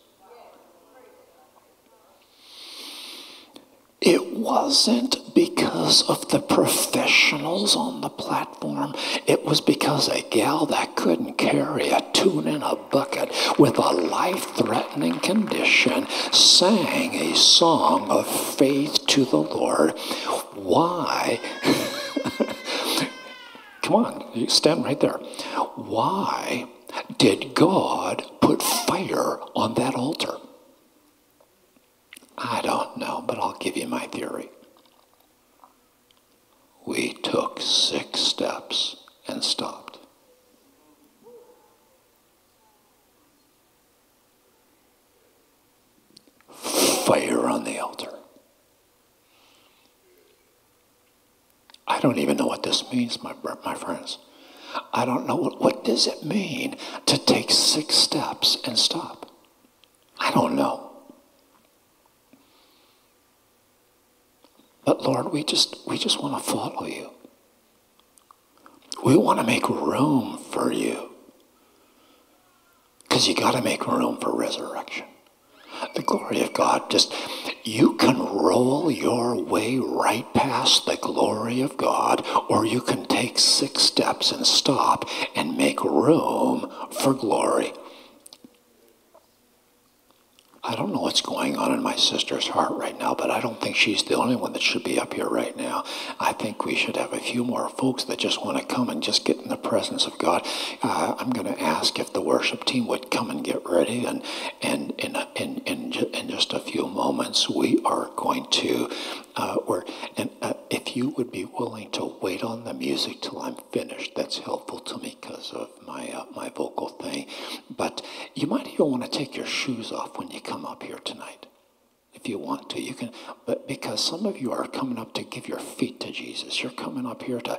It wasn't because of the professionals on the platform. It was because a gal that couldn't carry a tune in a bucket with a life threatening condition sang a song of faith to the Lord. Why? Come on, you stand right there. Why did God put fire on that altar? I don't know, but I'll give you my theory. We took six steps and stopped. Fire on the altar. I don't even know what this means, my, my friends. I don't know what, what does it mean to take six steps and stop. I don't know. But Lord, we just we just want to follow you. We want to make room for you. Because you got to make room for resurrection. The glory of God just you can roll your way right past the glory of God, or you can take six steps and stop and make room for glory. I don't know what's going on in my sister's heart right now, but I don't think she's the only one that should be up here right now. I think we should have a few more folks that just want to come and just get in the presence of God. Uh, I'm going to ask if the worship team would come and get ready, and and in in, in in just a few moments, we are going to, uh, or and uh, if you would be willing to wait on the music till I'm finished, that's helpful to me because of my uh, my vocal thing. But you might even want to take your shoes off when you come up here tonight if you want to. You can, but because some of you are coming up to give your feet to Jesus, you're coming up here to,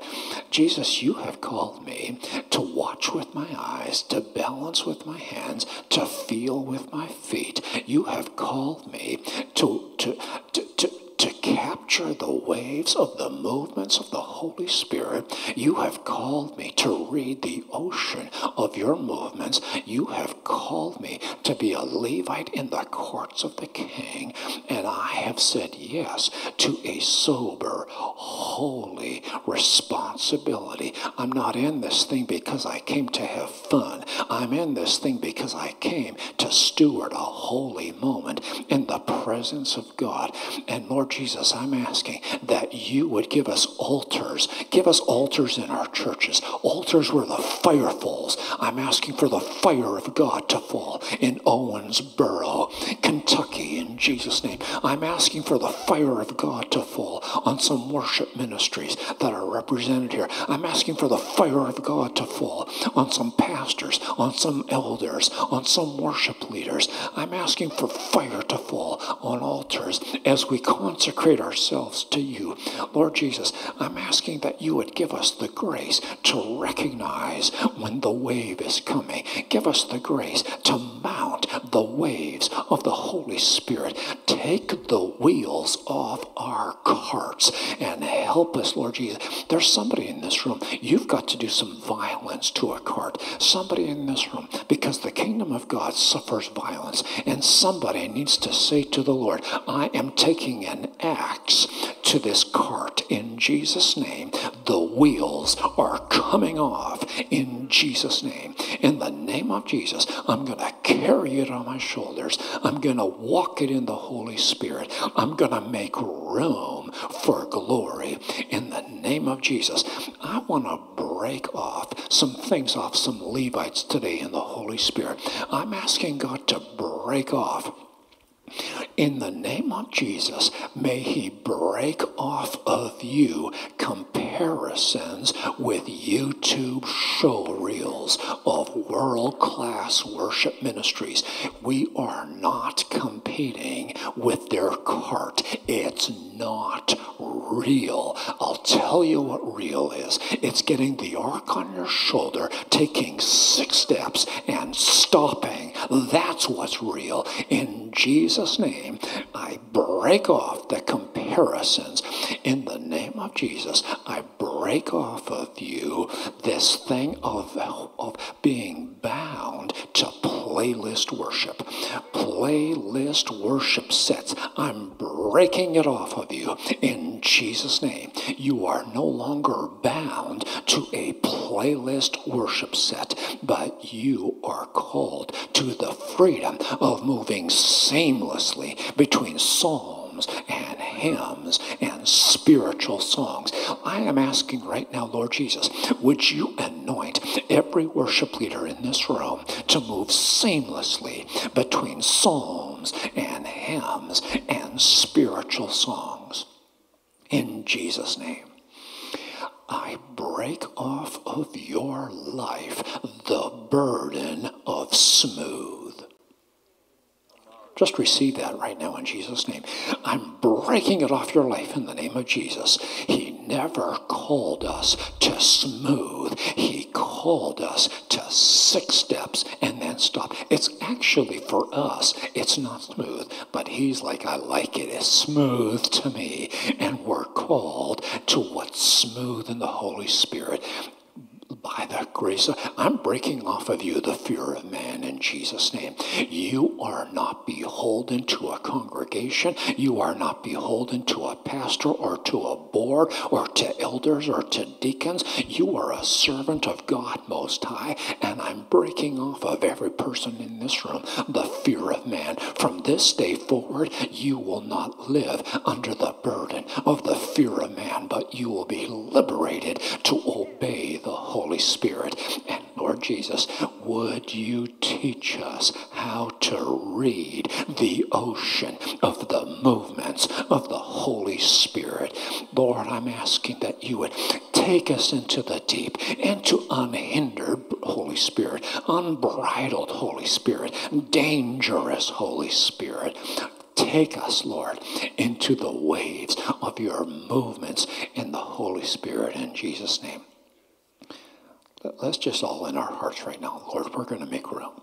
Jesus, you have called me to watch with my eyes, to balance with my hands, to feel with my feet. You have called me to, to, to, to to capture the waves of the movements of the Holy Spirit. You have called me to read the ocean of your movements. You have called me to be a Levite in the courts of the King. And I have said yes to a sober, holy responsibility. I'm not in this thing because I came to have fun. I'm in this thing because I came to steward a holy moment in the presence of God. And Lord Jesus, I'm asking that you would give us altars. Give us altars in our churches, altars where the fire falls. I'm asking for the fire of God to fall in Owensboro, Kentucky, in Jesus' name. I'm asking for the fire of God to fall on some worship ministries that are represented here. I'm asking for the fire of God to fall on some pastors, on some elders, on some worship leaders. I'm asking for fire to fall on altars as we consecrate ourselves to you. Lord Jesus, I'm asking that you would give us the grace to recognize when the wave is coming. Give us the grace to mount the waves of the Holy Spirit. Take the wheels off our carts and help us, Lord Jesus. There's somebody in this room, you've got to do some violence to a cart. Somebody in this room, because the kingdom of God suffers violence. And somebody needs to say to the Lord, I am taking an axe to this cart in Jesus' name. The wheels are coming off in Jesus' name. In the name of Jesus, I'm going to carry it on my shoulders. I'm going to walk it in the Holy Spirit. I'm going to make room for glory in the name of Jesus. I want to break off some things off some Levites today in the Holy Spirit. I'm asking God to break off in the name of Jesus, may He break off of you comparisons with YouTube show reels of world class worship ministries. We are not competing with their cart, it's not real. I'll tell you what real is it's getting the ark on your shoulder, taking six steps, and stopping. That's what's real. In Jesus' name, I break off the comparisons. In the name of Jesus, I break off of you this thing of, of being bound to playlist worship. Playlist worship sets. I'm breaking it off of you in Jesus' name. You are no longer bound to a playlist worship set, but you are called to the freedom of moving seamlessly between psalms and hymns and spiritual songs. I am asking right now, Lord Jesus, would you anoint every worship leader in this room to move seamlessly between psalms and hymns and spiritual songs? In Jesus' name. I break off of your life the burden of smooth. Just receive that right now in Jesus' name. I'm breaking it off your life in the name of Jesus. He never called us to smooth, He called us to six steps and then stop. It's actually for us, it's not smooth, but He's like, I like it. It's smooth to me. And we're called to what's smooth in the Holy Spirit by the grace of, I'm breaking off of you the fear of man in Jesus' name. You are not beholden to a congregation. You are not beholden to a pastor or to a board or to elders or to deacons. You are a servant of God Most High, and I'm breaking off of every person in this room the fear of man. From this day forward, you will not live under the burden of the fear of man, but you will be liberated to obey the Holy Spirit. And Lord Jesus, would you teach us how to read the ocean of the movements of the Holy Spirit? Lord, I'm asking that you would take us into the deep, into unhindered Holy Spirit, unbridled Holy Spirit, dangerous Holy Spirit. Take us, Lord, into the waves of your movements in the Holy Spirit in Jesus' name. Let's just all in our hearts right now, Lord, we're going to make room.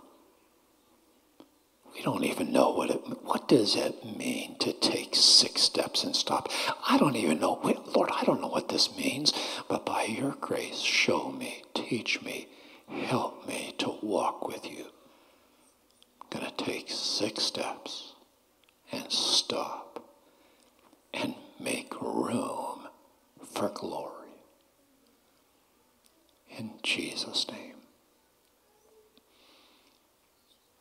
We don't even know what it what does it mean to take six steps and stop. I don't even know. Lord, I don't know what this means, but by your grace, show me, teach me, help me to walk with you. I'm going to take six steps and stop and make room for glory. In Jesus' name.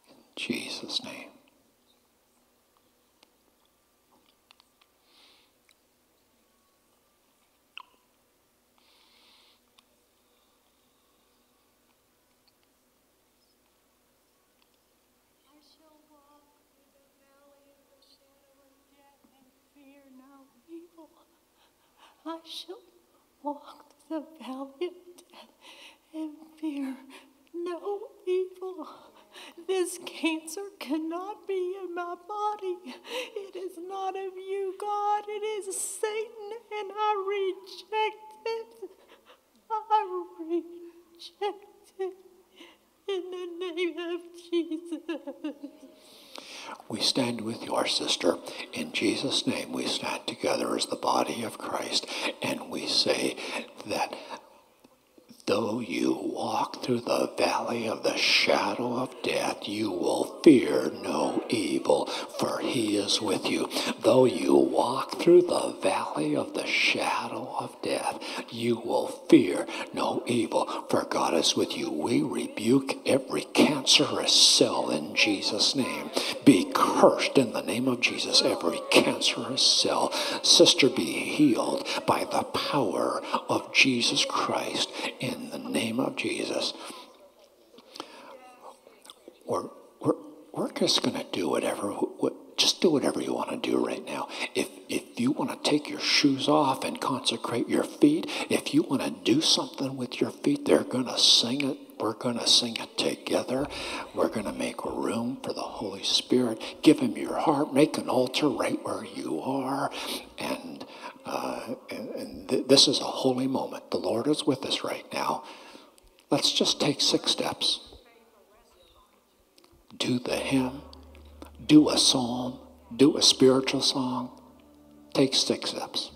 In Jesus' name. I shall walk through the valley of the shadow of death and fear no evil. This cancer cannot be in my body. It is not of you, God. It is Satan, and I reject it. I reject it in the name of Jesus. We stand with your sister. In Jesus' name, we stand together as the body of Christ and we say that Though you walk through the valley of the shadow of death, you will fear no evil, for he is with you. Though you walk through the valley of the shadow of death, you will fear no evil, for God is with you. We rebuke every cancerous cell in Jesus' name. Be cursed in the name of Jesus, every cancerous cell. Sister, be healed by the power of Jesus Christ in the name of Jesus. We're, we're, we're just going to do whatever, just do whatever you want to do right now. If, if you want to take your shoes off and consecrate your feet, if you want to do something with your feet, they're going to sing it. We're going to sing it together. We're going to make room for the Holy Spirit. Give him your heart. Make an altar right where you are. And uh, and, and th- this is a holy moment. The Lord is with us right now. Let's just take six steps. Do the hymn, do a psalm, do a spiritual song. Take six steps.